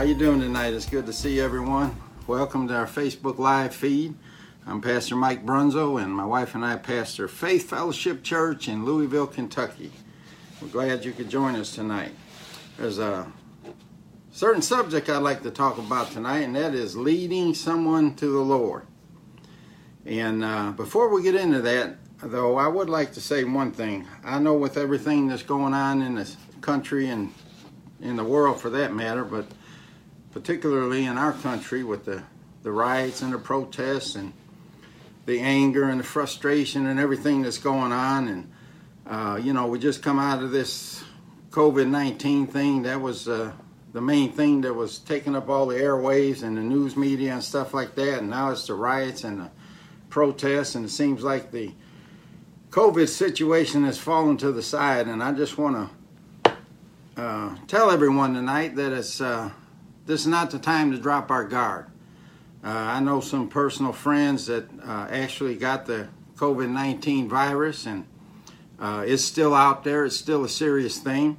How you doing tonight? It's good to see everyone. Welcome to our Facebook Live feed. I'm Pastor Mike Brunzo, and my wife and I pastor Faith Fellowship Church in Louisville, Kentucky. We're glad you could join us tonight. There's a certain subject I'd like to talk about tonight, and that is leading someone to the Lord. And uh, before we get into that, though, I would like to say one thing. I know with everything that's going on in this country and in the world for that matter, but particularly in our country with the, the riots and the protests and the anger and the frustration and everything that's going on. And, uh, you know, we just come out of this COVID 19 thing. That was uh, the main thing that was taking up all the airwaves and the news media and stuff like that. And now it's the riots and the protests. And it seems like the COVID situation has fallen to the side. And I just want to uh, tell everyone tonight that it's uh, this is not the time to drop our guard. Uh, I know some personal friends that uh, actually got the COVID 19 virus, and uh, it's still out there. It's still a serious thing.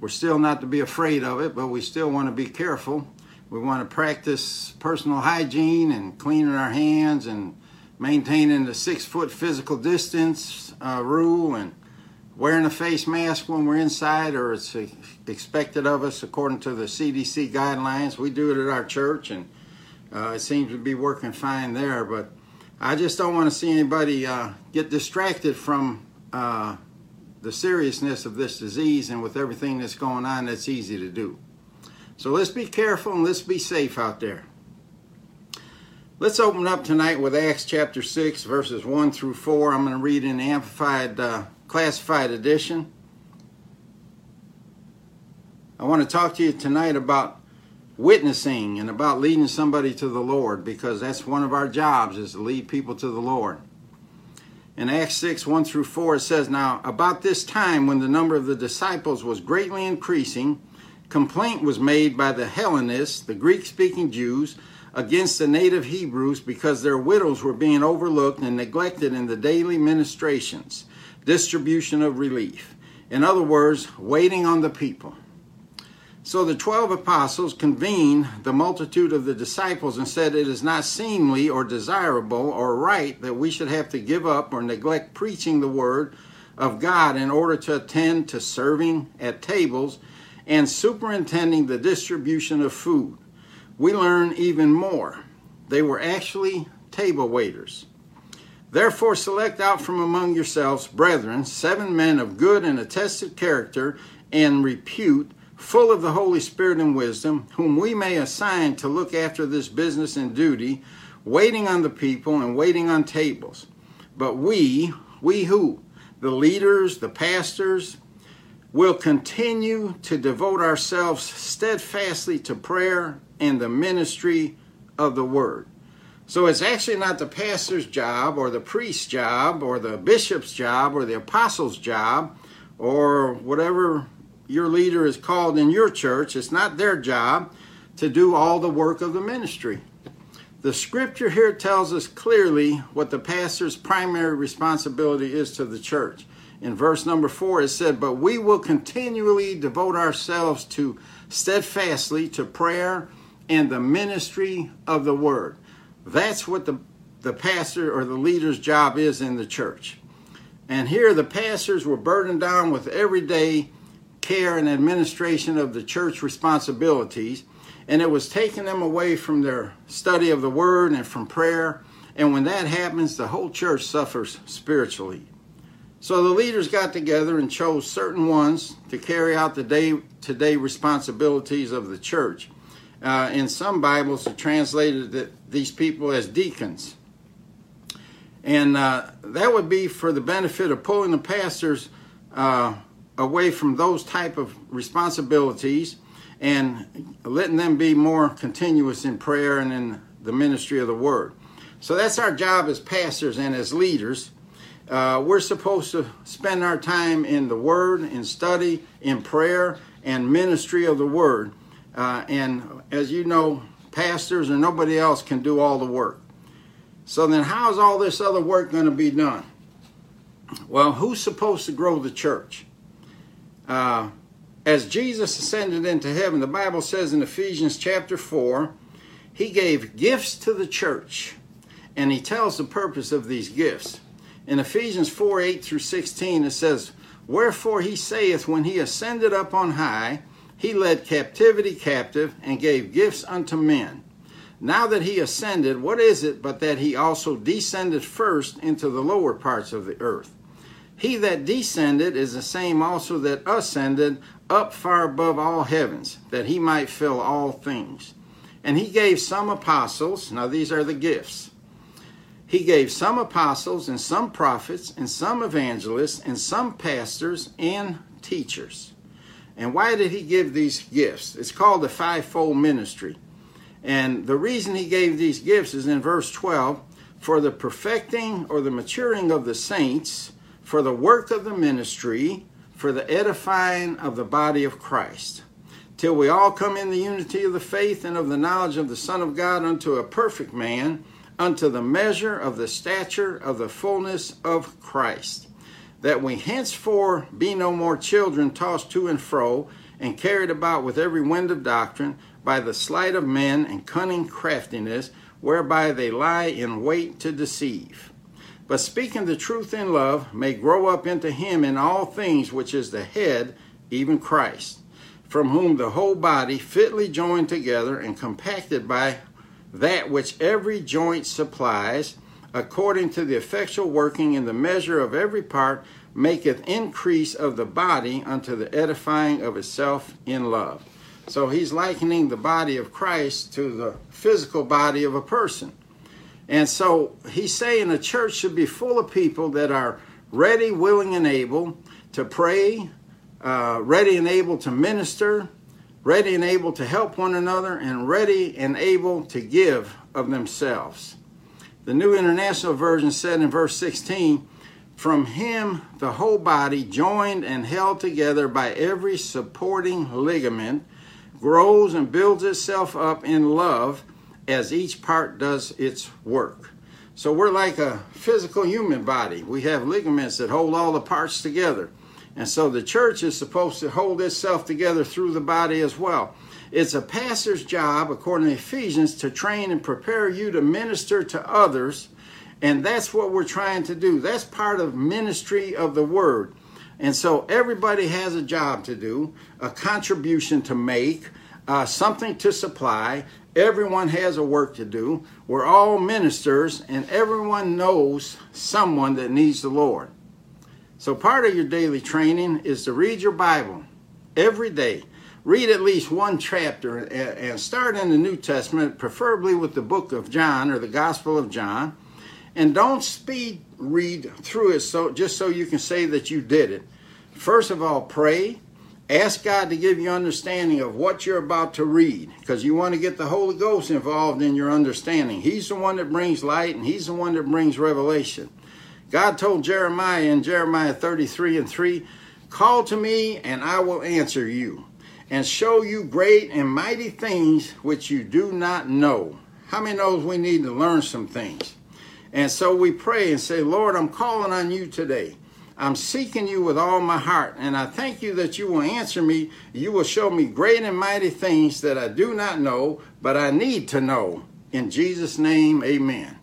We're still not to be afraid of it, but we still want to be careful. We want to practice personal hygiene and cleaning our hands and maintaining the six foot physical distance uh, rule and wearing a face mask when we're inside or it's expected of us according to the CDC guidelines. We do it at our church and uh, it seems to be working fine there. But I just don't want to see anybody uh, get distracted from uh, the seriousness of this disease and with everything that's going on, that's easy to do. So let's be careful and let's be safe out there. Let's open up tonight with Acts chapter 6, verses 1 through 4. I'm going to read in Amplified uh, Classified Edition. I want to talk to you tonight about witnessing and about leading somebody to the Lord because that's one of our jobs is to lead people to the Lord. In Acts 6, 1 through 4, it says, Now, about this time when the number of the disciples was greatly increasing, complaint was made by the Hellenists, the Greek speaking Jews, against the native Hebrews because their widows were being overlooked and neglected in the daily ministrations distribution of relief. In other words, waiting on the people. So the twelve apostles convened the multitude of the disciples and said, It is not seemly or desirable or right that we should have to give up or neglect preaching the word of God in order to attend to serving at tables and superintending the distribution of food. We learn even more. They were actually table waiters. Therefore, select out from among yourselves, brethren, seven men of good and attested character and repute, full of the Holy Spirit and wisdom, whom we may assign to look after this business and duty, waiting on the people and waiting on tables. But we, we who? The leaders, the pastors, will continue to devote ourselves steadfastly to prayer and the ministry of the word. So it's actually not the pastor's job or the priest's job or the bishop's job or the apostle's job or whatever your leader is called in your church. It's not their job to do all the work of the ministry. The scripture here tells us clearly what the pastor's primary responsibility is to the church. In verse number four, it said, But we will continually devote ourselves to steadfastly to prayer and the ministry of the word. That's what the, the pastor or the leader's job is in the church. And here the pastors were burdened down with everyday care and administration of the church responsibilities, and it was taking them away from their study of the word and from prayer. And when that happens, the whole church suffers spiritually. So the leaders got together and chose certain ones to carry out the day to day responsibilities of the church. Uh, in some Bibles, it translated that these people as deacons. And uh, that would be for the benefit of pulling the pastors uh, away from those type of responsibilities and letting them be more continuous in prayer and in the ministry of the word. So that's our job as pastors and as leaders. Uh, we're supposed to spend our time in the word, in study, in prayer, and ministry of the word. Uh, and as you know, pastors or nobody else can do all the work. So then, how's all this other work going to be done? Well, who's supposed to grow the church? Uh, as Jesus ascended into heaven, the Bible says in Ephesians chapter 4, he gave gifts to the church. And he tells the purpose of these gifts. In Ephesians 4 8 through 16, it says, Wherefore he saith, When he ascended up on high, he led captivity captive and gave gifts unto men. Now that he ascended, what is it but that he also descended first into the lower parts of the earth? He that descended is the same also that ascended up far above all heavens, that he might fill all things. And he gave some apostles, now these are the gifts. He gave some apostles and some prophets and some evangelists and some pastors and teachers. And why did he give these gifts? It's called the fivefold ministry. And the reason he gave these gifts is in verse 12 for the perfecting or the maturing of the saints for the work of the ministry, for the edifying of the body of Christ, till we all come in the unity of the faith and of the knowledge of the Son of God unto a perfect man, unto the measure of the stature of the fullness of Christ, that we henceforth be no more children tossed to and fro, and carried about with every wind of doctrine, by the sleight of men and cunning craftiness, whereby they lie in wait to deceive. But speaking the truth in love may grow up into him in all things which is the head, even Christ, from whom the whole body, fitly joined together and compacted by that which every joint supplies, according to the effectual working in the measure of every part, maketh increase of the body unto the edifying of itself in love. So he's likening the body of Christ to the physical body of a person. And so he's saying the church should be full of people that are ready, willing, and able to pray, uh, ready and able to minister, ready and able to help one another, and ready and able to give of themselves. The New International Version said in verse 16, From him the whole body, joined and held together by every supporting ligament, grows and builds itself up in love as each part does its work. So we're like a physical human body. We have ligaments that hold all the parts together. And so the church is supposed to hold itself together through the body as well. It's a pastor's job, according to Ephesians, to train and prepare you to minister to others. And that's what we're trying to do. That's part of ministry of the word. And so everybody has a job to do, a contribution to make, uh, something to supply, Everyone has a work to do. We're all ministers, and everyone knows someone that needs the Lord. So, part of your daily training is to read your Bible every day. Read at least one chapter and start in the New Testament, preferably with the book of John or the Gospel of John. And don't speed read through it so just so you can say that you did it. First of all, pray Ask God to give you understanding of what you're about to read because you want to get the Holy Ghost involved in your understanding. He's the one that brings light and He's the one that brings revelation. God told Jeremiah in Jeremiah 33 and 3 Call to me, and I will answer you, and show you great and mighty things which you do not know. How many knows we need to learn some things? And so we pray and say, Lord, I'm calling on you today. I'm seeking you with all my heart, and I thank you that you will answer me. You will show me great and mighty things that I do not know, but I need to know. In Jesus' name, amen.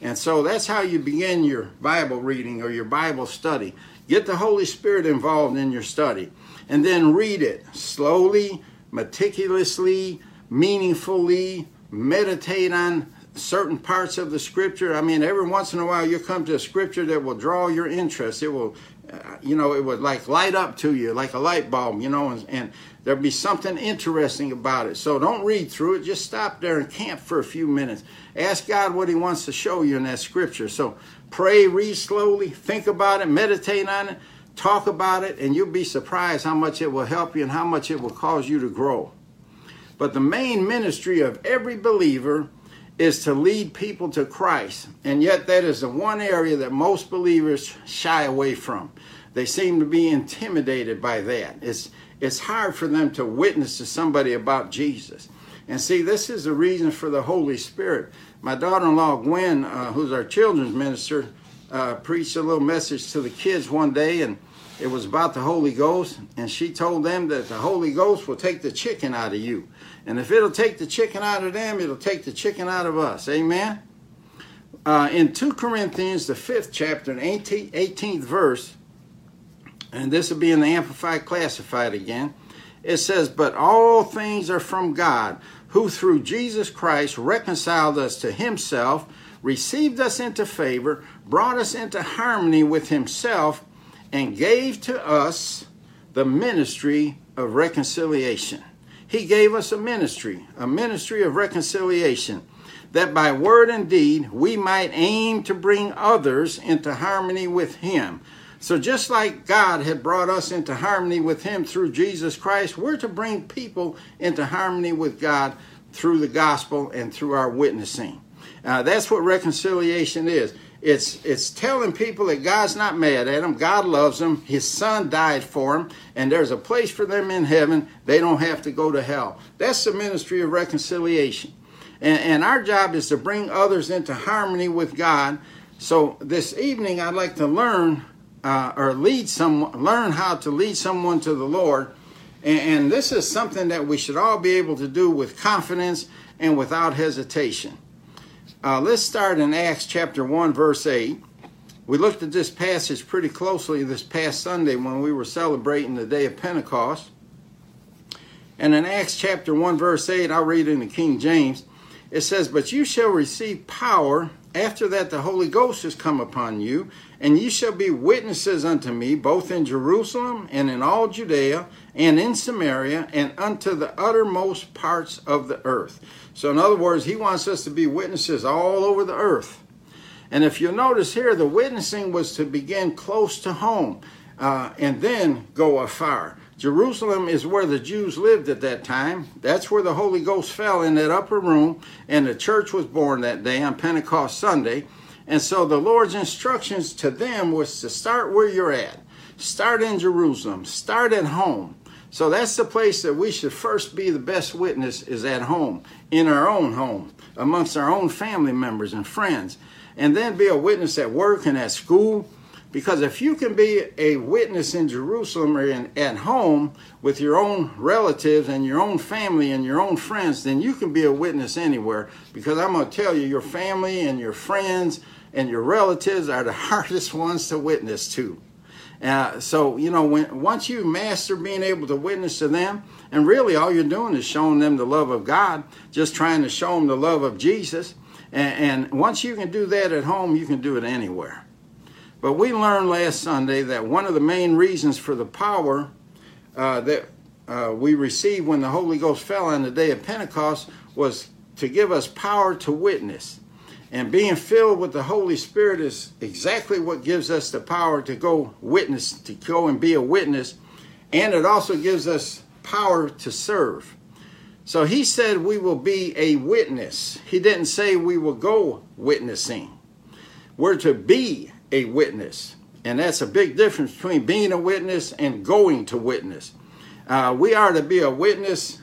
And so that's how you begin your Bible reading or your Bible study. Get the Holy Spirit involved in your study, and then read it slowly, meticulously, meaningfully, meditate on certain parts of the scripture. I mean, every once in a while you come to a scripture that will draw your interest. It will, uh, you know, it would like light up to you like a light bulb, you know, and, and there'll be something interesting about it. So don't read through it. Just stop there and camp for a few minutes. Ask God what He wants to show you in that scripture. So pray, read slowly, think about it, meditate on it, talk about it, and you'll be surprised how much it will help you and how much it will cause you to grow. But the main ministry of every believer is to lead people to Christ. And yet, that is the one area that most believers shy away from. They seem to be intimidated by that. It's, it's hard for them to witness to somebody about Jesus. And see, this is the reason for the Holy Spirit. My daughter in law, Gwen, uh, who's our children's minister, uh, preached a little message to the kids one day, and it was about the Holy Ghost. And she told them that the Holy Ghost will take the chicken out of you. And if it'll take the chicken out of them, it'll take the chicken out of us. Amen? Uh, in 2 Corinthians, the fifth chapter, and 18th verse, and this will be in the Amplified Classified again, it says, But all things are from God, who through Jesus Christ reconciled us to himself, received us into favor, brought us into harmony with himself, and gave to us the ministry of reconciliation. He gave us a ministry, a ministry of reconciliation, that by word and deed we might aim to bring others into harmony with Him. So, just like God had brought us into harmony with Him through Jesus Christ, we're to bring people into harmony with God through the gospel and through our witnessing. Uh, that's what reconciliation is. It's it's telling people that God's not mad at them. God loves them. His Son died for them, and there's a place for them in heaven. They don't have to go to hell. That's the ministry of reconciliation, and, and our job is to bring others into harmony with God. So this evening, I'd like to learn uh, or lead some learn how to lead someone to the Lord, and, and this is something that we should all be able to do with confidence and without hesitation. Uh, let's start in Acts chapter 1, verse 8. We looked at this passage pretty closely this past Sunday when we were celebrating the day of Pentecost. And in Acts chapter 1, verse 8, I'll read in the King James. It says, But you shall receive power after that the Holy Ghost has come upon you, and ye shall be witnesses unto me, both in Jerusalem and in all Judea and in Samaria and unto the uttermost parts of the earth. So, in other words, he wants us to be witnesses all over the earth. And if you notice here, the witnessing was to begin close to home uh, and then go afar. Jerusalem is where the Jews lived at that time. That's where the Holy Ghost fell in that upper room, and the church was born that day on Pentecost Sunday. And so the Lord's instructions to them was to start where you're at. Start in Jerusalem. Start at home. So that's the place that we should first be the best witness is at home, in our own home, amongst our own family members and friends, and then be a witness at work and at school. Because if you can be a witness in Jerusalem or in, at home with your own relatives and your own family and your own friends, then you can be a witness anywhere. Because I'm going to tell you, your family and your friends and your relatives are the hardest ones to witness to. Uh, so you know, when once you master being able to witness to them, and really all you're doing is showing them the love of God, just trying to show them the love of Jesus. And, and once you can do that at home, you can do it anywhere. But we learned last Sunday that one of the main reasons for the power uh, that uh, we received when the Holy Ghost fell on the day of Pentecost was to give us power to witness. And being filled with the Holy Spirit is exactly what gives us the power to go witness, to go and be a witness. And it also gives us power to serve. So he said we will be a witness. He didn't say we will go witnessing. We're to be a witness. And that's a big difference between being a witness and going to witness. Uh, we are to be a witness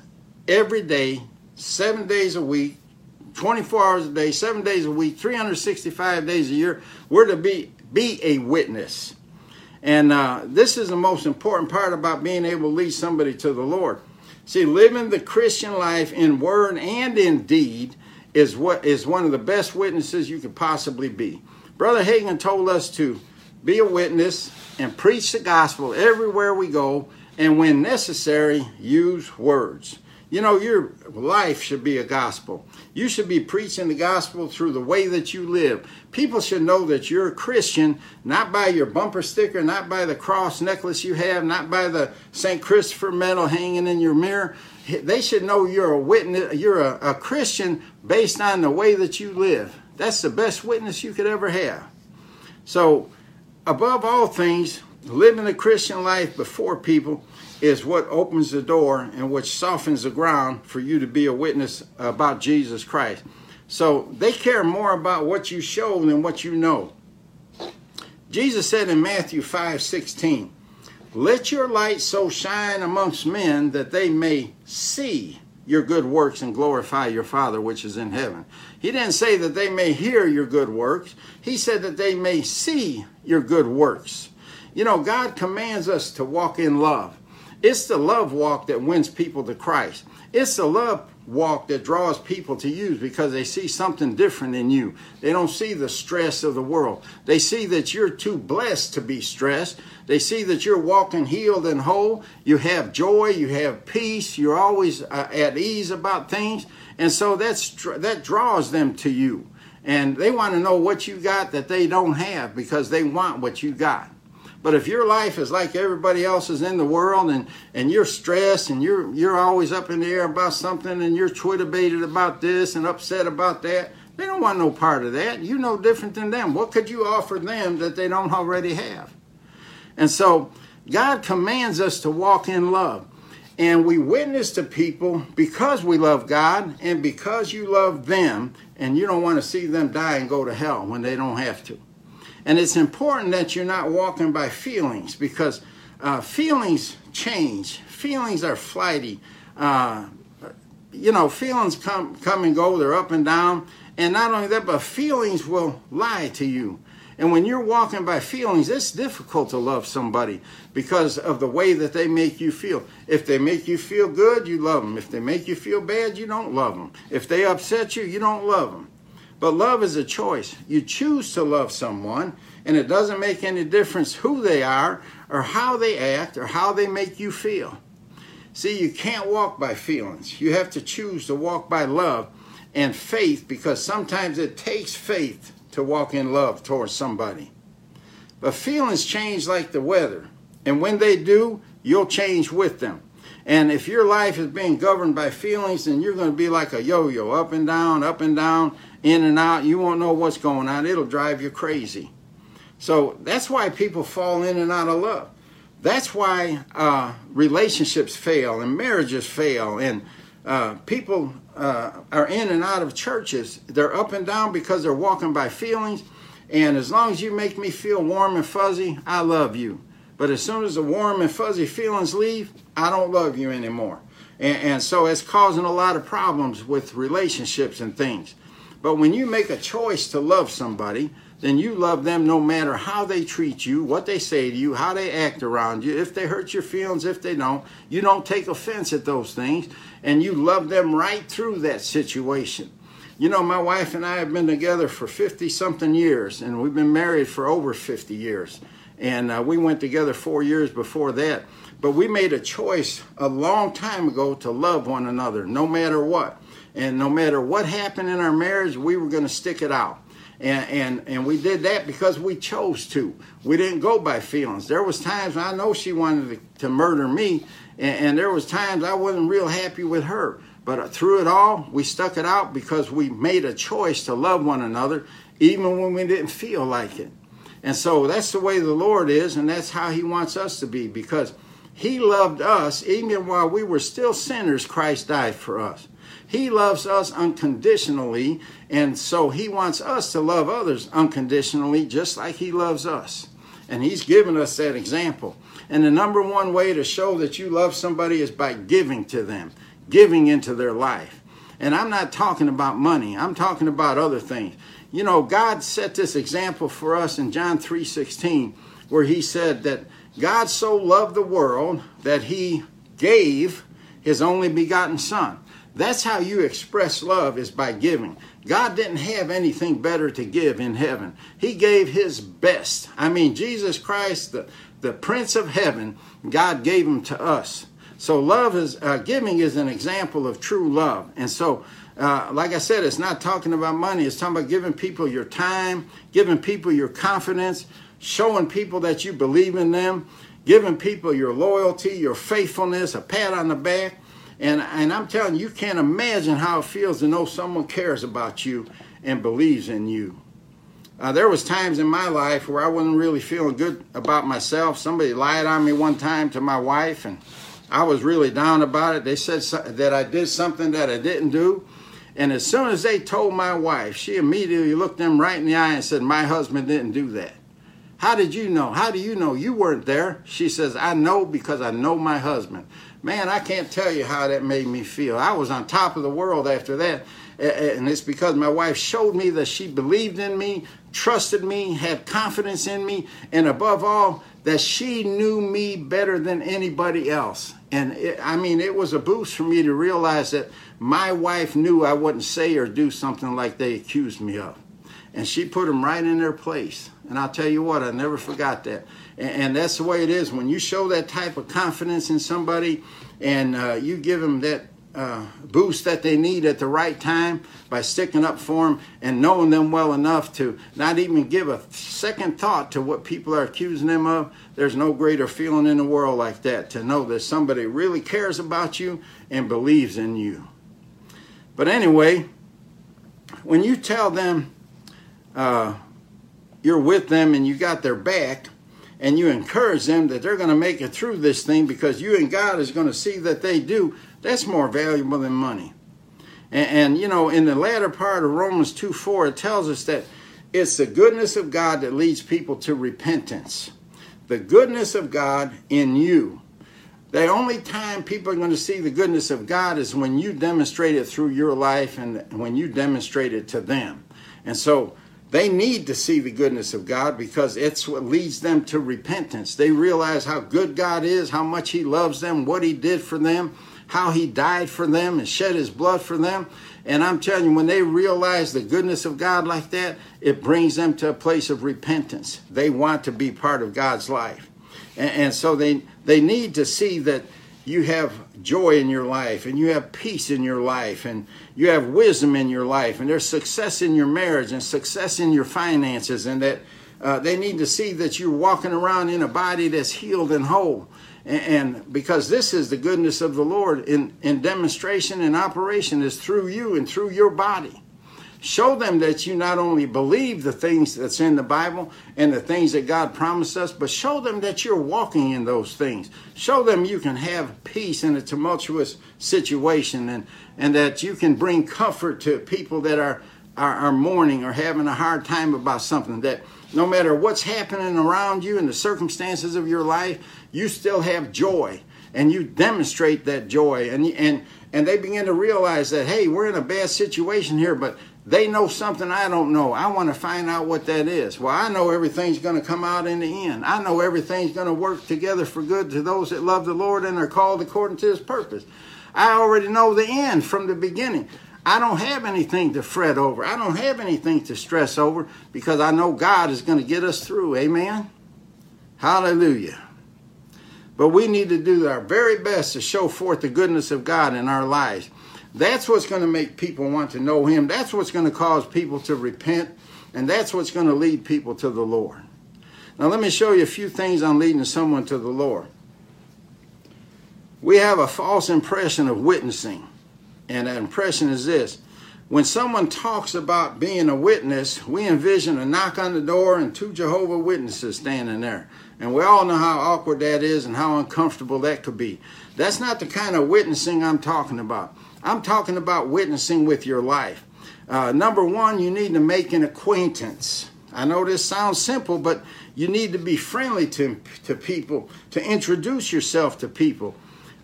every day, seven days a week, 24 hours a day, seven days a week, 365 days a year. We're to be, be a witness. And uh, this is the most important part about being able to lead somebody to the Lord. See, living the Christian life in word and in deed is what is one of the best witnesses you could possibly be. Brother Hagin told us to be a witness and preach the gospel everywhere we go, and when necessary, use words. You know, your life should be a gospel. You should be preaching the gospel through the way that you live. People should know that you're a Christian, not by your bumper sticker, not by the cross necklace you have, not by the St. Christopher medal hanging in your mirror. They should know you're a witness, you're a, a Christian based on the way that you live. That's the best witness you could ever have. So, above all things, living the Christian life before people is what opens the door and which softens the ground for you to be a witness about Jesus Christ. So they care more about what you show than what you know. Jesus said in Matthew 5 16, Let your light so shine amongst men that they may see your good works and glorify your Father which is in heaven. He didn't say that they may hear your good works, He said that they may see your good works. You know, God commands us to walk in love. It's the love walk that wins people to Christ. It's the love walk that draws people to you because they see something different in you. They don't see the stress of the world. They see that you're too blessed to be stressed. They see that you're walking healed and whole. You have joy, you have peace, you're always uh, at ease about things. And so that's that draws them to you. And they want to know what you got that they don't have because they want what you got. But if your life is like everybody else's in the world and, and you're stressed and you're you're always up in the air about something and you're twitterbated about this and upset about that, they don't want no part of that. You're no different than them. What could you offer them that they don't already have? And so God commands us to walk in love. And we witness to people because we love God and because you love them and you don't want to see them die and go to hell when they don't have to. And it's important that you're not walking by feelings because uh, feelings change. Feelings are flighty. Uh, you know, feelings come come and go. They're up and down. And not only that, but feelings will lie to you. And when you're walking by feelings, it's difficult to love somebody because of the way that they make you feel. If they make you feel good, you love them. If they make you feel bad, you don't love them. If they upset you, you don't love them. But love is a choice. You choose to love someone, and it doesn't make any difference who they are, or how they act, or how they make you feel. See, you can't walk by feelings. You have to choose to walk by love and faith because sometimes it takes faith to walk in love towards somebody. But feelings change like the weather, and when they do, you'll change with them. And if your life is being governed by feelings, then you're going to be like a yo yo, up and down, up and down, in and out. You won't know what's going on. It'll drive you crazy. So that's why people fall in and out of love. That's why uh, relationships fail and marriages fail and uh, people uh, are in and out of churches. They're up and down because they're walking by feelings. And as long as you make me feel warm and fuzzy, I love you. But as soon as the warm and fuzzy feelings leave, I don't love you anymore. And, and so it's causing a lot of problems with relationships and things. But when you make a choice to love somebody, then you love them no matter how they treat you, what they say to you, how they act around you, if they hurt your feelings, if they don't. You don't take offense at those things, and you love them right through that situation. You know, my wife and I have been together for 50 something years, and we've been married for over 50 years. And uh, we went together four years before that. But we made a choice a long time ago to love one another, no matter what. And no matter what happened in our marriage, we were going to stick it out. And, and and we did that because we chose to. We didn't go by feelings. There was times I know she wanted to, to murder me, and, and, there was times I wasn't real happy with her. But through it all, we stuck it out because we made a choice to love one another, even when we didn't feel like it. And so that's the way the Lord is, and that's how He wants us to be because He loved us even while we were still sinners. Christ died for us. He loves us unconditionally, and so He wants us to love others unconditionally, just like He loves us. And He's given us that example. And the number one way to show that you love somebody is by giving to them, giving into their life. And I'm not talking about money, I'm talking about other things. You know, God set this example for us in John 3:16 where he said that God so loved the world that he gave his only begotten son. That's how you express love is by giving. God didn't have anything better to give in heaven. He gave his best. I mean, Jesus Christ, the, the Prince of Heaven, God gave him to us. So love is uh, giving is an example of true love. And so, uh, like I said, it's not talking about money. It's talking about giving people your time, giving people your confidence, showing people that you believe in them, giving people your loyalty, your faithfulness, a pat on the back. And, and I'm telling you, you can't imagine how it feels to know someone cares about you and believes in you. Uh, there was times in my life where I wasn't really feeling good about myself. Somebody lied on me one time to my wife, and I was really down about it. They said so, that I did something that I didn't do. And as soon as they told my wife, she immediately looked them right in the eye and said, My husband didn't do that. How did you know? How do you know? You weren't there. She says, I know because I know my husband. Man, I can't tell you how that made me feel. I was on top of the world after that. And it's because my wife showed me that she believed in me, trusted me, had confidence in me, and above all, that she knew me better than anybody else. And it, I mean, it was a boost for me to realize that my wife knew I wouldn't say or do something like they accused me of. And she put them right in their place. And I'll tell you what, I never forgot that. And, and that's the way it is. When you show that type of confidence in somebody and uh, you give them that uh, boost that they need at the right time by sticking up for them and knowing them well enough to not even give a second thought to what people are accusing them of. There's no greater feeling in the world like that to know that somebody really cares about you and believes in you. But anyway, when you tell them uh, you're with them and you got their back, and you encourage them that they're going to make it through this thing because you and God is going to see that they do, that's more valuable than money. And, and, you know, in the latter part of Romans 2 4, it tells us that it's the goodness of God that leads people to repentance. The goodness of God in you. The only time people are going to see the goodness of God is when you demonstrate it through your life and when you demonstrate it to them. And so they need to see the goodness of God because it's what leads them to repentance. They realize how good God is, how much He loves them, what He did for them, how he died for them and shed his blood for them. And I'm telling you, when they realize the goodness of God like that, it brings them to a place of repentance. They want to be part of God's life. And, and so they, they need to see that you have joy in your life and you have peace in your life and you have wisdom in your life and there's success in your marriage and success in your finances and that uh, they need to see that you're walking around in a body that's healed and whole and because this is the goodness of the Lord in, in demonstration and operation is through you and through your body. Show them that you not only believe the things that's in the Bible and the things that God promised us, but show them that you're walking in those things. Show them you can have peace in a tumultuous situation and, and that you can bring comfort to people that are, are, are mourning or having a hard time about something. That no matter what's happening around you and the circumstances of your life, you still have joy and you demonstrate that joy and and and they begin to realize that hey we're in a bad situation here but they know something I don't know. I want to find out what that is. Well, I know everything's going to come out in the end. I know everything's going to work together for good to those that love the Lord and are called according to his purpose. I already know the end from the beginning. I don't have anything to fret over. I don't have anything to stress over because I know God is going to get us through. Amen. Hallelujah. But we need to do our very best to show forth the goodness of God in our lives. That's what's going to make people want to know Him. That's what's going to cause people to repent. And that's what's going to lead people to the Lord. Now, let me show you a few things on leading someone to the Lord. We have a false impression of witnessing. And that impression is this when someone talks about being a witness, we envision a knock on the door and two Jehovah Witnesses standing there. And we all know how awkward that is and how uncomfortable that could be. That's not the kind of witnessing I'm talking about. I'm talking about witnessing with your life. Uh, number one, you need to make an acquaintance. I know this sounds simple, but you need to be friendly to, to people, to introduce yourself to people.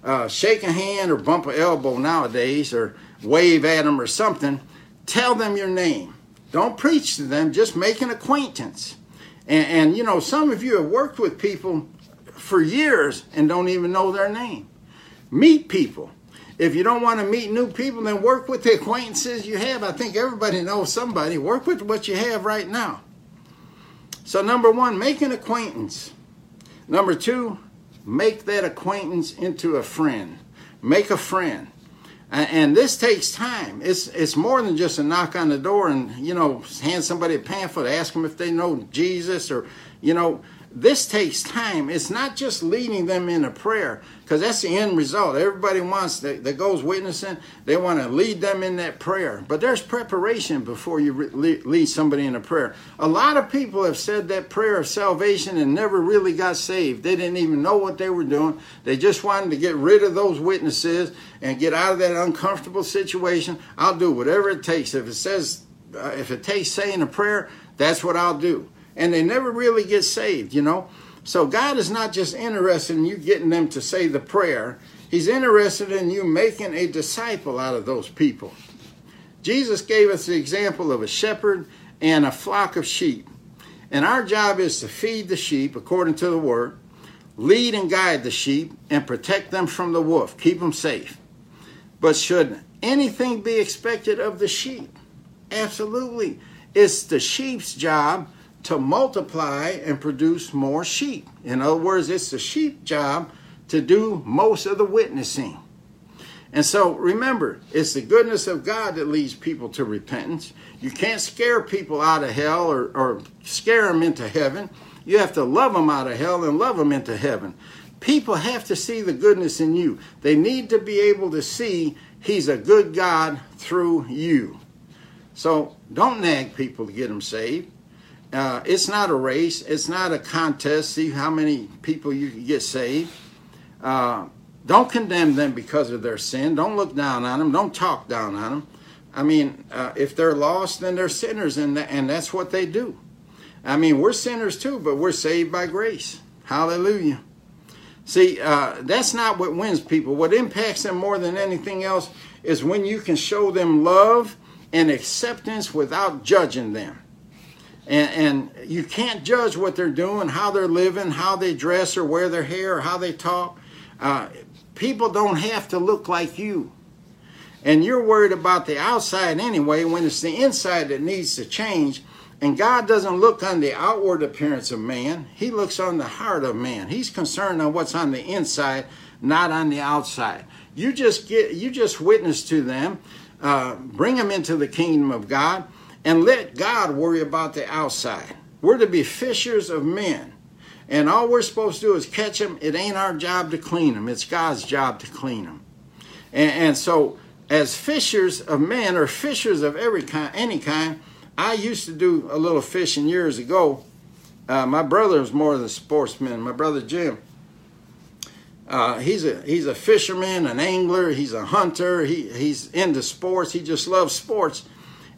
Uh, shake a hand or bump an elbow nowadays, or wave at them or something. Tell them your name. Don't preach to them, just make an acquaintance. And, and, you know, some of you have worked with people for years and don't even know their name. Meet people. If you don't want to meet new people, then work with the acquaintances you have. I think everybody knows somebody. Work with what you have right now. So, number one, make an acquaintance. Number two, make that acquaintance into a friend. Make a friend and this takes time. It's it's more than just a knock on the door and you know hand somebody a pamphlet, ask them if they know Jesus or you know this takes time. It's not just leading them in a prayer, because that's the end result. Everybody wants that, that goes witnessing, they want to lead them in that prayer. But there's preparation before you re- lead somebody in a prayer. A lot of people have said that prayer of salvation and never really got saved. They didn't even know what they were doing. They just wanted to get rid of those witnesses and get out of that uncomfortable situation. I'll do whatever it takes. If it says, uh, if it takes saying a prayer, that's what I'll do and they never really get saved, you know. So God is not just interested in you getting them to say the prayer, He's interested in you making a disciple out of those people. Jesus gave us the example of a shepherd and a flock of sheep. And our job is to feed the sheep according to the word, lead and guide the sheep, and protect them from the wolf, keep them safe. But should anything be expected of the sheep? Absolutely. It's the sheep's job to multiply and produce more sheep. In other words, it's the sheep job to do most of the witnessing. And so remember, it's the goodness of God that leads people to repentance. You can't scare people out of hell or, or scare them into heaven. You have to love them out of hell and love them into heaven. People have to see the goodness in you. They need to be able to see He's a good God through you. So don't nag people to get them saved. Uh, it's not a race. It's not a contest. See how many people you can get saved. Uh, don't condemn them because of their sin. Don't look down on them. Don't talk down on them. I mean, uh, if they're lost, then they're sinners, and, and that's what they do. I mean, we're sinners too, but we're saved by grace. Hallelujah. See, uh, that's not what wins people. What impacts them more than anything else is when you can show them love and acceptance without judging them. And, and you can't judge what they're doing, how they're living, how they dress or wear their hair or how they talk. Uh, people don't have to look like you. And you're worried about the outside anyway when it's the inside that needs to change. And God doesn't look on the outward appearance of man, He looks on the heart of man. He's concerned on what's on the inside, not on the outside. You just get you just witness to them, uh, bring them into the kingdom of God and let God worry about the outside. We're to be fishers of men. And all we're supposed to do is catch them. It ain't our job to clean them, it's God's job to clean them. And, and so, as fishers of men or fishers of every kind, any kind, I used to do a little fishing years ago. Uh, my brother was more of the sportsman. My brother Jim. Uh, he's a he's a fisherman, an angler. He's a hunter. He he's into sports. He just loves sports.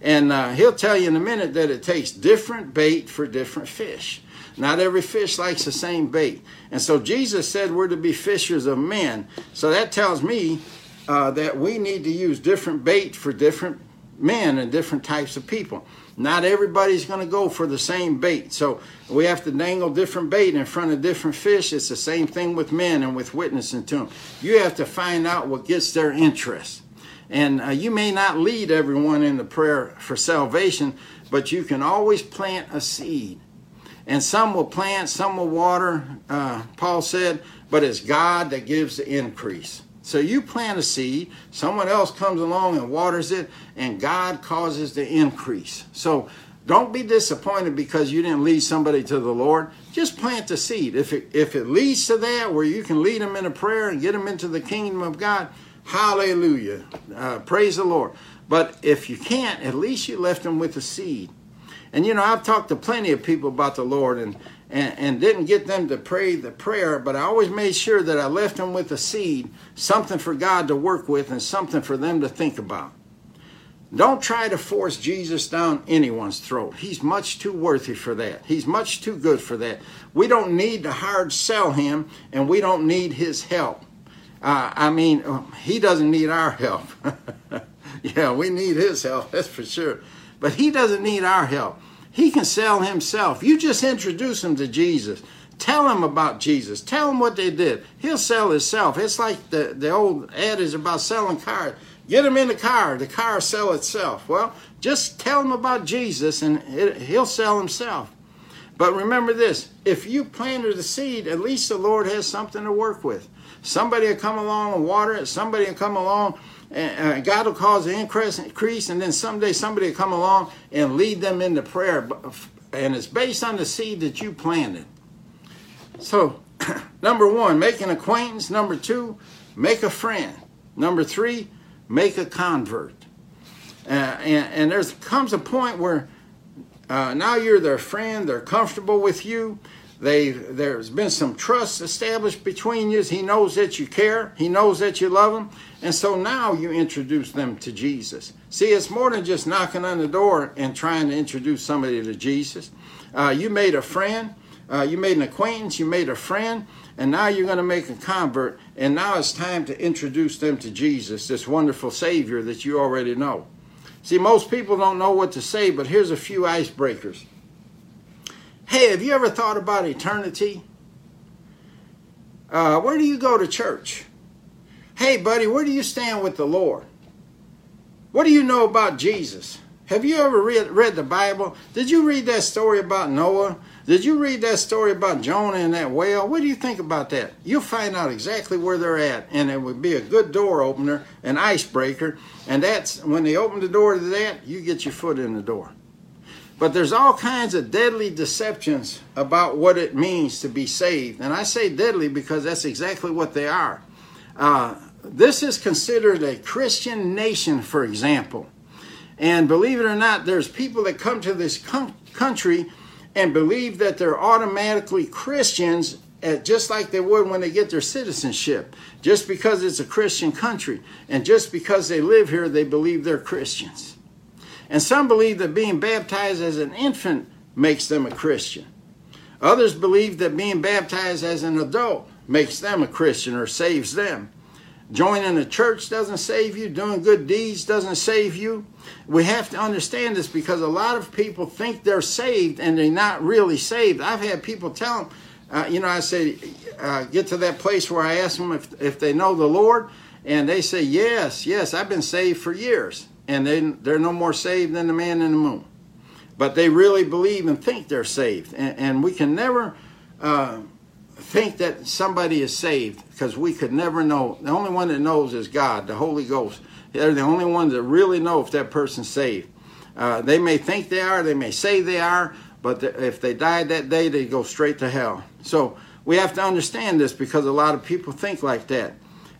And uh, he'll tell you in a minute that it takes different bait for different fish. Not every fish likes the same bait. And so Jesus said we're to be fishers of men. So that tells me uh, that we need to use different bait for different men and different types of people. Not everybody's going to go for the same bait. So we have to dangle different bait in front of different fish. It's the same thing with men and with witnessing to them. You have to find out what gets their interest. And uh, you may not lead everyone in the prayer for salvation, but you can always plant a seed. And some will plant, some will water, uh, Paul said, but it's God that gives the increase. So you plant a seed, someone else comes along and waters it, and God causes the increase. So don't be disappointed because you didn't lead somebody to the Lord. Just plant the seed. If it, if it leads to that, where you can lead them in a prayer and get them into the kingdom of God, Hallelujah. Uh, praise the Lord. But if you can't, at least you left them with a seed. And you know, I've talked to plenty of people about the Lord and, and, and didn't get them to pray the prayer, but I always made sure that I left them with a seed, something for God to work with and something for them to think about. Don't try to force Jesus down anyone's throat. He's much too worthy for that. He's much too good for that. We don't need to hard sell him, and we don't need his help. Uh, I mean, uh, he doesn't need our help. yeah, we need his help, that's for sure. But he doesn't need our help. He can sell himself. You just introduce him to Jesus. Tell him about Jesus. Tell him what they did. He'll sell himself. It's like the, the old adage about selling cars. Get him in the car. The car sell itself. Well, just tell him about Jesus and it, he'll sell himself. But remember this if you planted the seed, at least the Lord has something to work with. Somebody will come along and water it. Somebody will come along and God will cause an increase, and then someday somebody will come along and lead them into prayer. And it's based on the seed that you planted. So, number one, make an acquaintance. Number two, make a friend. Number three, make a convert. Uh, and, and there comes a point where uh, now you're their friend, they're comfortable with you. They, there's been some trust established between you. He knows that you care. He knows that you love him. And so now you introduce them to Jesus. See, it's more than just knocking on the door and trying to introduce somebody to Jesus. Uh, you made a friend. Uh, you made an acquaintance. You made a friend. And now you're going to make a convert. And now it's time to introduce them to Jesus, this wonderful Savior that you already know. See, most people don't know what to say, but here's a few icebreakers. Hey, have you ever thought about eternity? Uh, where do you go to church? Hey, buddy, where do you stand with the Lord? What do you know about Jesus? Have you ever read, read the Bible? Did you read that story about Noah? Did you read that story about Jonah and that whale? What do you think about that? You'll find out exactly where they're at, and it would be a good door opener, an icebreaker, and that's when they open the door to that, you get your foot in the door. But there's all kinds of deadly deceptions about what it means to be saved. And I say deadly because that's exactly what they are. Uh, this is considered a Christian nation, for example. And believe it or not, there's people that come to this com- country and believe that they're automatically Christians uh, just like they would when they get their citizenship. Just because it's a Christian country and just because they live here, they believe they're Christians. And some believe that being baptized as an infant makes them a Christian. Others believe that being baptized as an adult makes them a Christian or saves them. Joining a church doesn't save you, doing good deeds doesn't save you. We have to understand this because a lot of people think they're saved and they're not really saved. I've had people tell them, uh, you know, I say, uh, get to that place where I ask them if, if they know the Lord, and they say, yes, yes, I've been saved for years and they, they're no more saved than the man in the moon. But they really believe and think they're saved. And, and we can never uh, think that somebody is saved because we could never know. The only one that knows is God, the Holy Ghost. They're the only ones that really know if that person's saved. Uh, they may think they are, they may say they are, but if they died that day, they go straight to hell. So we have to understand this because a lot of people think like that.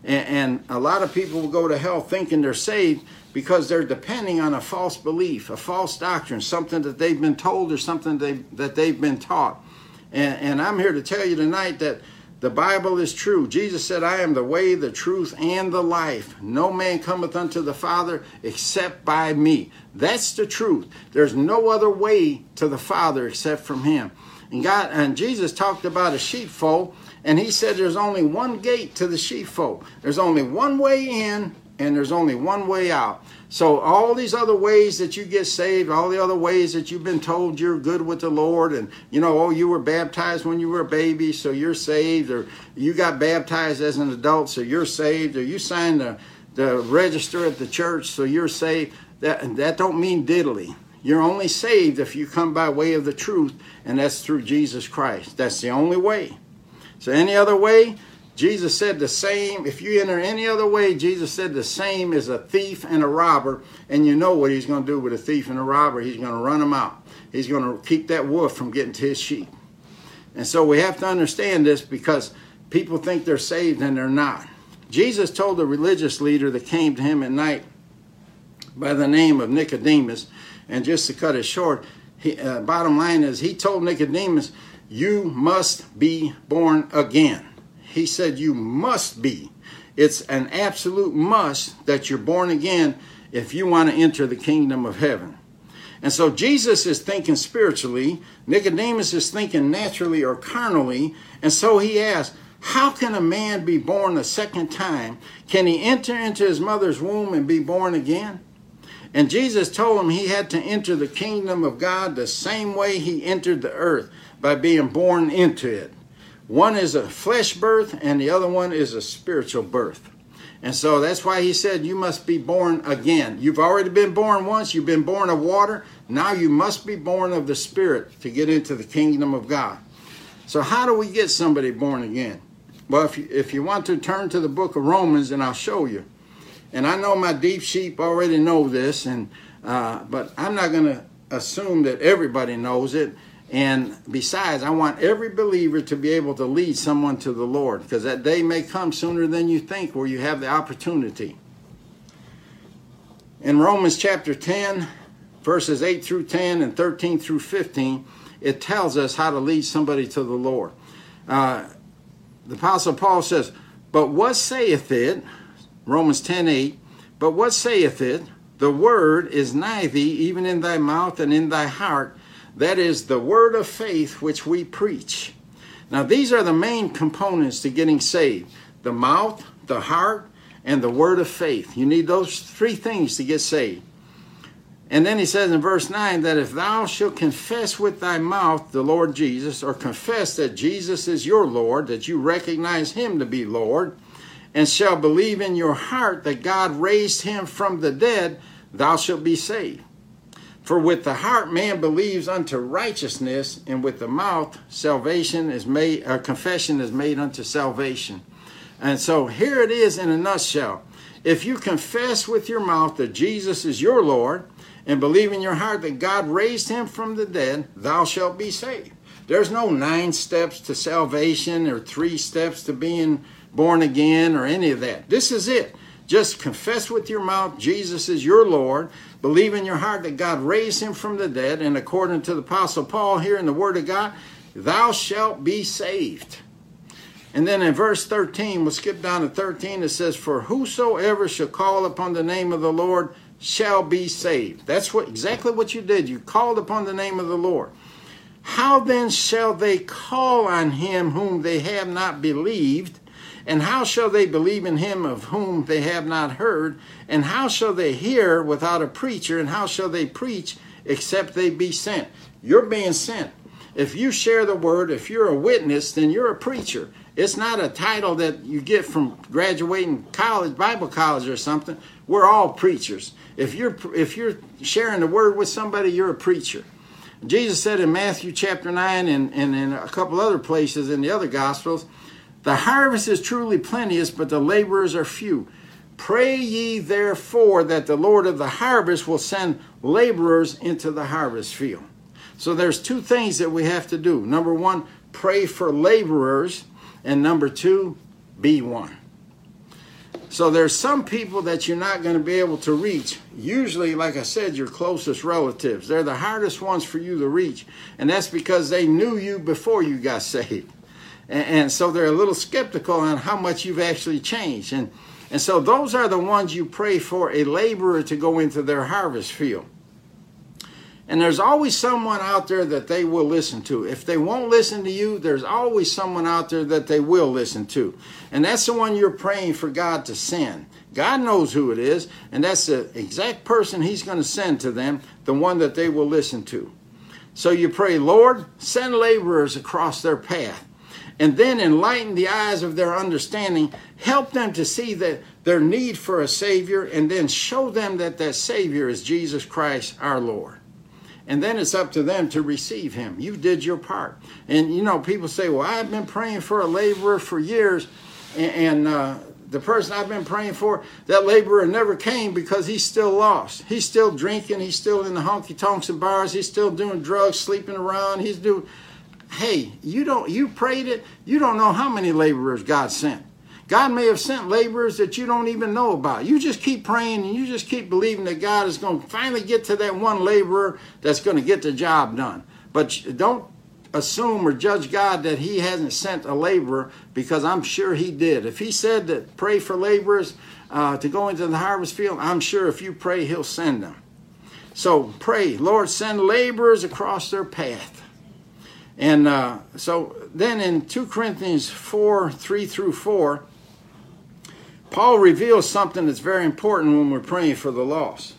And, and a lot of people will go to hell thinking they're saved because they're depending on a false belief, a false doctrine, something that they've been told or something they, that they've been taught. And, and I'm here to tell you tonight that the Bible is true. Jesus said, I am the way, the truth, and the life. No man cometh unto the Father except by me. That's the truth. There's no other way to the Father except from him. And God and Jesus talked about a sheepfold, and he said there's only one gate to the sheepfold. There's only one way in and there's only one way out. So all these other ways that you get saved, all the other ways that you've been told you're good with the Lord, and you know, oh, you were baptized when you were a baby, so you're saved, or you got baptized as an adult, so you're saved, or you signed the, the register at the church, so you're saved. That that don't mean diddly. You're only saved if you come by way of the truth, and that's through Jesus Christ. That's the only way. So any other way, Jesus said the same, if you enter any other way, Jesus said the same is a thief and a robber. And you know what he's going to do with a thief and a robber. He's going to run them out. He's going to keep that wolf from getting to his sheep. And so we have to understand this because people think they're saved and they're not. Jesus told the religious leader that came to him at night by the name of Nicodemus, and just to cut it short, he, uh, bottom line is he told Nicodemus, You must be born again. He said, You must be. It's an absolute must that you're born again if you want to enter the kingdom of heaven. And so Jesus is thinking spiritually, Nicodemus is thinking naturally or carnally, and so he asks, How can a man be born a second time? Can he enter into his mother's womb and be born again? And Jesus told him he had to enter the kingdom of God the same way he entered the earth by being born into it. One is a flesh birth, and the other one is a spiritual birth. And so that's why he said, You must be born again. You've already been born once, you've been born of water. Now you must be born of the Spirit to get into the kingdom of God. So, how do we get somebody born again? Well, if you, if you want to turn to the book of Romans, and I'll show you. And I know my deep sheep already know this, and uh, but I'm not going to assume that everybody knows it And besides, I want every believer to be able to lead someone to the Lord because that day may come sooner than you think where you have the opportunity. In Romans chapter 10, verses 8 through 10 and 13 through 15, it tells us how to lead somebody to the Lord. Uh, the Apostle Paul says, But what saith it, Romans 10 8, but what saith it? The word is nigh thee, even in thy mouth and in thy heart that is the word of faith which we preach. Now, these are the main components to getting saved the mouth, the heart, and the word of faith. You need those three things to get saved. And then he says in verse 9 that if thou shalt confess with thy mouth the Lord Jesus, or confess that Jesus is your Lord, that you recognize him to be Lord, and shall believe in your heart that God raised him from the dead, thou shalt be saved. For with the heart man believes unto righteousness, and with the mouth salvation is made, or confession is made unto salvation. And so here it is in a nutshell. If you confess with your mouth that Jesus is your Lord, and believe in your heart that God raised him from the dead, thou shalt be saved. There's no nine steps to salvation or three steps to being born again or any of that. This is it. Just confess with your mouth Jesus is your Lord. Believe in your heart that God raised him from the dead. And according to the Apostle Paul here in the Word of God, thou shalt be saved. And then in verse 13, we'll skip down to 13, it says, For whosoever shall call upon the name of the Lord shall be saved. That's what exactly what you did. You called upon the name of the Lord. How then shall they call on him whom they have not believed? And how shall they believe in him of whom they have not heard? And how shall they hear without a preacher? And how shall they preach except they be sent? You're being sent. If you share the word, if you're a witness, then you're a preacher. It's not a title that you get from graduating college, Bible college or something. We're all preachers. If you're if you're sharing the word with somebody, you're a preacher. Jesus said in Matthew chapter 9 and, and in a couple other places in the other gospels, the harvest is truly plenteous, but the laborers are few. Pray ye therefore that the Lord of the harvest will send laborers into the harvest field. So there's two things that we have to do. Number one, pray for laborers, and number two, be one. So there's some people that you're not going to be able to reach. Usually, like I said, your closest relatives. They're the hardest ones for you to reach. And that's because they knew you before you got saved and, and so they're a little skeptical on how much you've actually changed. And and so those are the ones you pray for a laborer to go into their harvest field. And there's always someone out there that they will listen to. If they won't listen to you, there's always someone out there that they will listen to. And that's the one you're praying for God to send. God knows who it is, and that's the exact person He's going to send to them, the one that they will listen to. So you pray, Lord, send laborers across their path and then enlighten the eyes of their understanding, help them to see that their need for a Savior, and then show them that that Savior is Jesus Christ our Lord. And then it's up to them to receive Him. You did your part. And you know, people say, Well, I've been praying for a laborer for years, and, uh, the person I've been praying for, that laborer never came because he's still lost. He's still drinking. He's still in the honky tonks and bars. He's still doing drugs, sleeping around. He's doing hey, you don't you prayed it, you don't know how many laborers God sent. God may have sent laborers that you don't even know about. You just keep praying and you just keep believing that God is going to finally get to that one laborer that's going to get the job done. But don't assume or judge God that he hasn't sent a laborer because I'm sure he did. If he said that pray for laborers uh, to go into the harvest field, I'm sure if you pray, he'll send them. So pray, Lord, send laborers across their path. And uh, so then in 2 Corinthians 4 3 through 4, Paul reveals something that's very important when we're praying for the lost.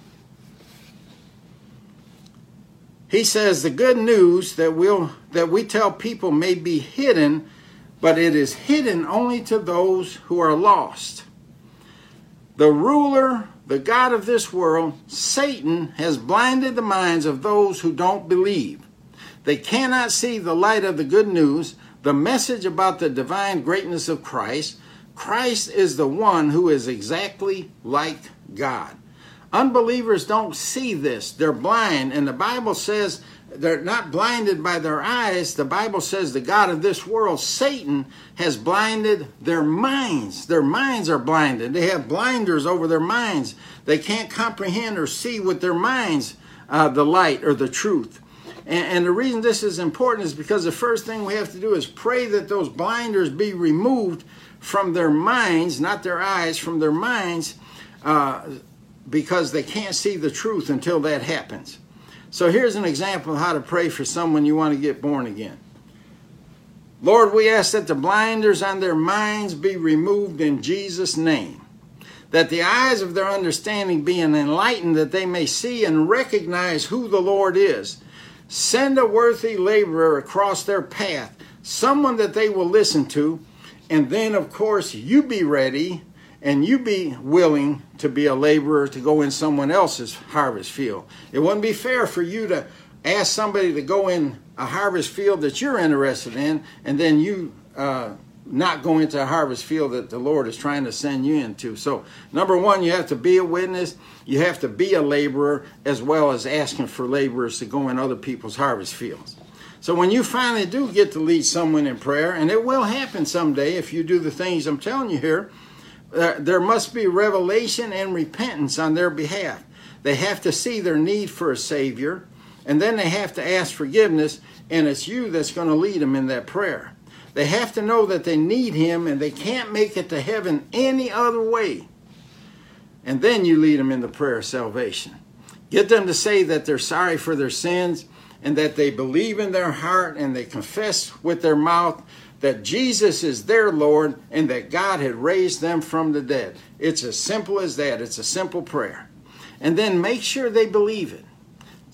He says the good news that we'll that we tell people may be hidden, but it is hidden only to those who are lost. The ruler, the God of this world, Satan, has blinded the minds of those who don't believe they cannot see the light of the good news, the message about the divine greatness of Christ. Christ is the one who is exactly like God. Unbelievers don't see this. They're blind. And the Bible says they're not blinded by their eyes. The Bible says the God of this world, Satan, has blinded their minds. Their minds are blinded. They have blinders over their minds. They can't comprehend or see with their minds uh, the light or the truth. And, and the reason this is important is because the first thing we have to do is pray that those blinders be removed from their minds, not their eyes, from their minds, uh, because they can't see the truth until that happens. So here's an example of how to pray for someone you want to get born again. Lord, we ask that the blinders on their minds be removed in Jesus' name, that the eyes of their understanding be enlightened, that they may see and recognize who the Lord is. Send a worthy laborer across their path, someone that they will listen to, and then, of course, you be ready and you be willing to be a laborer to go in someone else's harvest field. It wouldn't be fair for you to ask somebody to go in a harvest field that you're interested in and then you uh, not go into a harvest field that the Lord is trying to send you into. So, number one, you have to be a witness, you have to be a laborer, as well as asking for laborers to go in other people's harvest fields. So, when you finally do get to lead someone in prayer, and it will happen someday if you do the things I'm telling you here, uh, there must be revelation and repentance on their behalf. They have to see their need for a Savior, and then they have to ask forgiveness, and it's you that's going to lead them in that prayer. They have to know that they need Him and they can't make it to heaven any other way. And then you lead them in the prayer of salvation. Get them to say that they're sorry for their sins and that they believe in their heart and they confess with their mouth that Jesus is their Lord and that God had raised them from the dead. It's as simple as that. It's a simple prayer. And then make sure they believe it.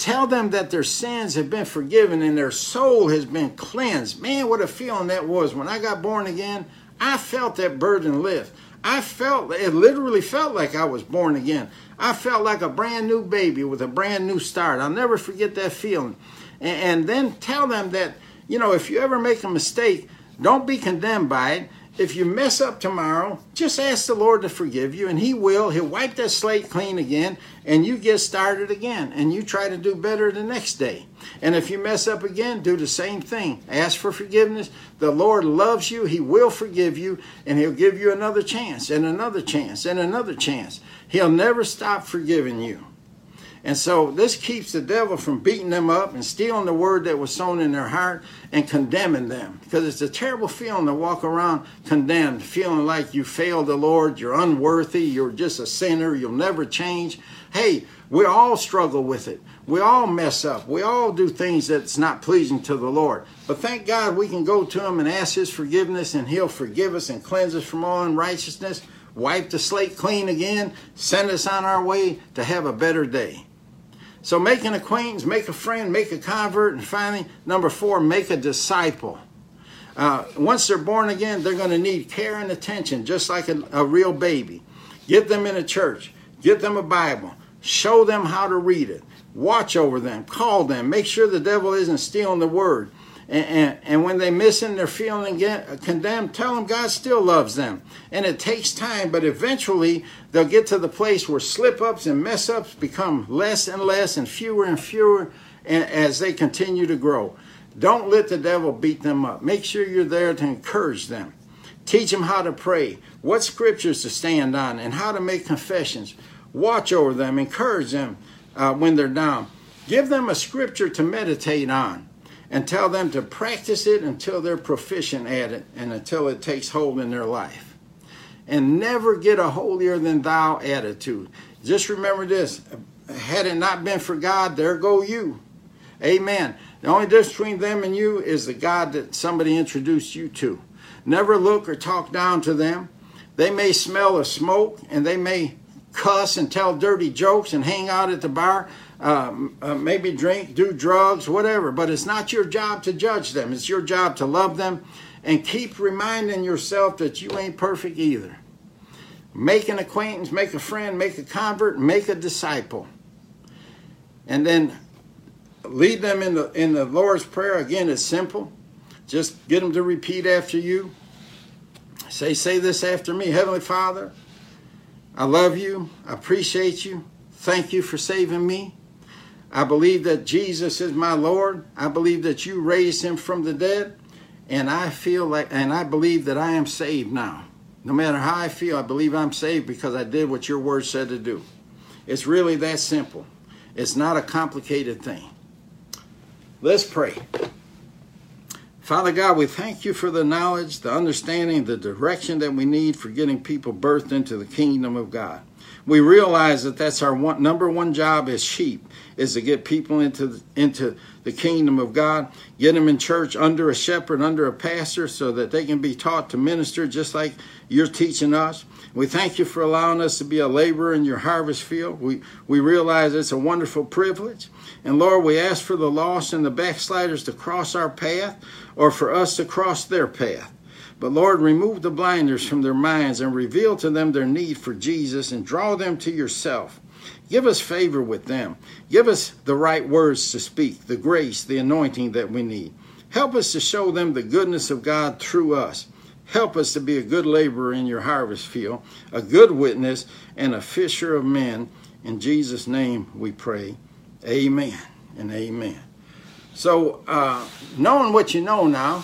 Tell them that their sins have been forgiven and their soul has been cleansed. Man, what a feeling that was. When I got born again, I felt that burden lift. I felt, it literally felt like I was born again. I felt like a brand new baby with a brand new start. I'll never forget that feeling. And, and then tell them that, you know, if you ever make a mistake, don't be condemned by it. If you mess up tomorrow, just ask the Lord to forgive you, and He will. He'll wipe that slate clean again, and you get started again, and you try to do better the next day. And if you mess up again, do the same thing. Ask for forgiveness. The Lord loves you, He will forgive you, and He'll give you another chance, and another chance, and another chance. He'll never stop forgiving you. And so this keeps the devil from beating them up and stealing the word that was sown in their heart and condemning them. Because it's a terrible feeling to walk around condemned, feeling like you failed the Lord, you're unworthy, you're just a sinner, you'll never change. Hey, we all struggle with it. We all mess up. We all do things that's not pleasing to the Lord. But thank God we can go to Him and ask His forgiveness, and He'll forgive us and cleanse us from all unrighteousness, wipe the slate clean again, send us on our way to have a better day. So make an acquaintance, make a friend, make a convert, and finally, number four, make a disciple. Uh, once they're born again, they're going to need care and attention, just like a, a real baby. Get them in a church, get them a Bible, show them how to read it, watch over them, call them, make sure the devil isn't stealing the word. And, and, and, when they miss and they're feeling condemned, tell them God still loves them. And it takes time, but eventually they'll get to the place where slip ups and mess ups become less and less and fewer and fewer as they continue to grow. Don't let the devil beat them up. Make sure you're there to encourage them. Teach them how to pray, what scriptures to stand on, and how to make confessions. Watch over them, encourage them uh, when they're down. Give them a scripture to meditate on and tell them to practice it until they're proficient at it and until it takes hold in their life. And never get a holier than thou attitude. Just remember this had it not been for God, there go you. Amen. The only difference between them and you is the God that somebody introduced you to. Never look or talk down to them. They may smell of smoke and they may cuss and tell dirty jokes and hang out at the bar, uh, uh, maybe drink, do drugs, whatever. But it's not your job to judge them. It's your job to love them and keep reminding yourself that you ain't perfect either. Make an acquaintance, make a friend, make a convert, make a disciple. And then lead them in the in the Lord's prayer. Again, it's simple. Just get them to repeat after you. Say, say this after me. Heavenly Father, I love you. I appreciate you. Thank you for saving me. I believe that Jesus is my Lord. I believe that you raised him from the dead. And I feel like, and I believe that I am saved now. No matter how I feel, I believe I'm saved because I did what your word said to do. It's really that simple. It's not a complicated thing. Let's pray. Father God, we thank you for the knowledge, the understanding, the direction that we need for getting people birthed into the kingdom of God. We realize that that's our one, number one job as sheep is to get people into the, into the kingdom of God, get them in church under a shepherd, under a pastor, so that they can be taught to minister just like you're teaching us. We thank you for allowing us to be a laborer in your harvest field. We, we realize it's a wonderful privilege. And Lord, we ask for the lost and the backsliders to cross our path or for us to cross their path. But Lord, remove the blinders from their minds and reveal to them their need for Jesus and draw them to yourself. Give us favor with them. Give us the right words to speak, the grace, the anointing that we need. Help us to show them the goodness of God through us. Help us to be a good laborer in your harvest field, a good witness, and a fisher of men. In Jesus' name we pray. Amen and amen. So, uh, knowing what you know now,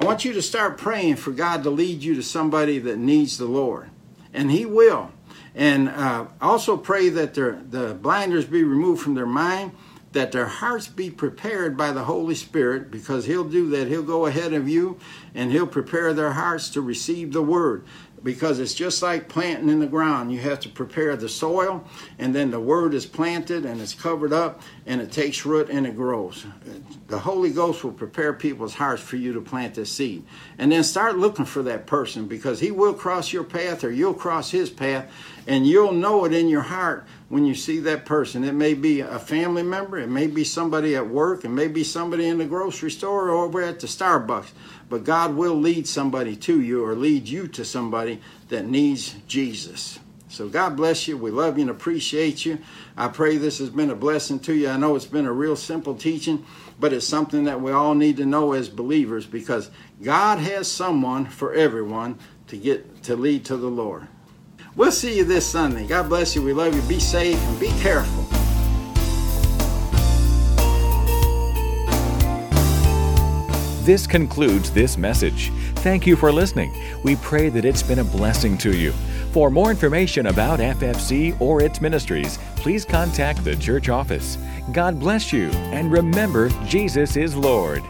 I want you to start praying for God to lead you to somebody that needs the Lord. And He will. And uh, also pray that their, the blinders be removed from their mind, that their hearts be prepared by the Holy Spirit, because He'll do that. He'll go ahead of you and He'll prepare their hearts to receive the Word because it's just like planting in the ground. You have to prepare the soil, and then the word is planted and it's covered up, and it takes root and it grows. The Holy Ghost will prepare people's hearts for you to plant this seed. And then start looking for that person because he will cross your path or you'll cross his path, and you'll know it in your heart when you see that person. It may be a family member, it may be somebody at work, it may be somebody in the grocery store or over at the Starbucks but God will lead somebody to you or lead you to somebody that needs Jesus. So God bless you. We love you and appreciate you. I pray this has been a blessing to you. I know it's been a real simple teaching, but it's something that we all need to know as believers because God has someone for everyone to get to lead to the Lord. We'll see you this Sunday. God bless you. We love you. Be safe and be careful. This concludes this message. Thank you for listening. We pray that it's been a blessing to you. For more information about FFC or its ministries, please contact the church office. God bless you, and remember, Jesus is Lord.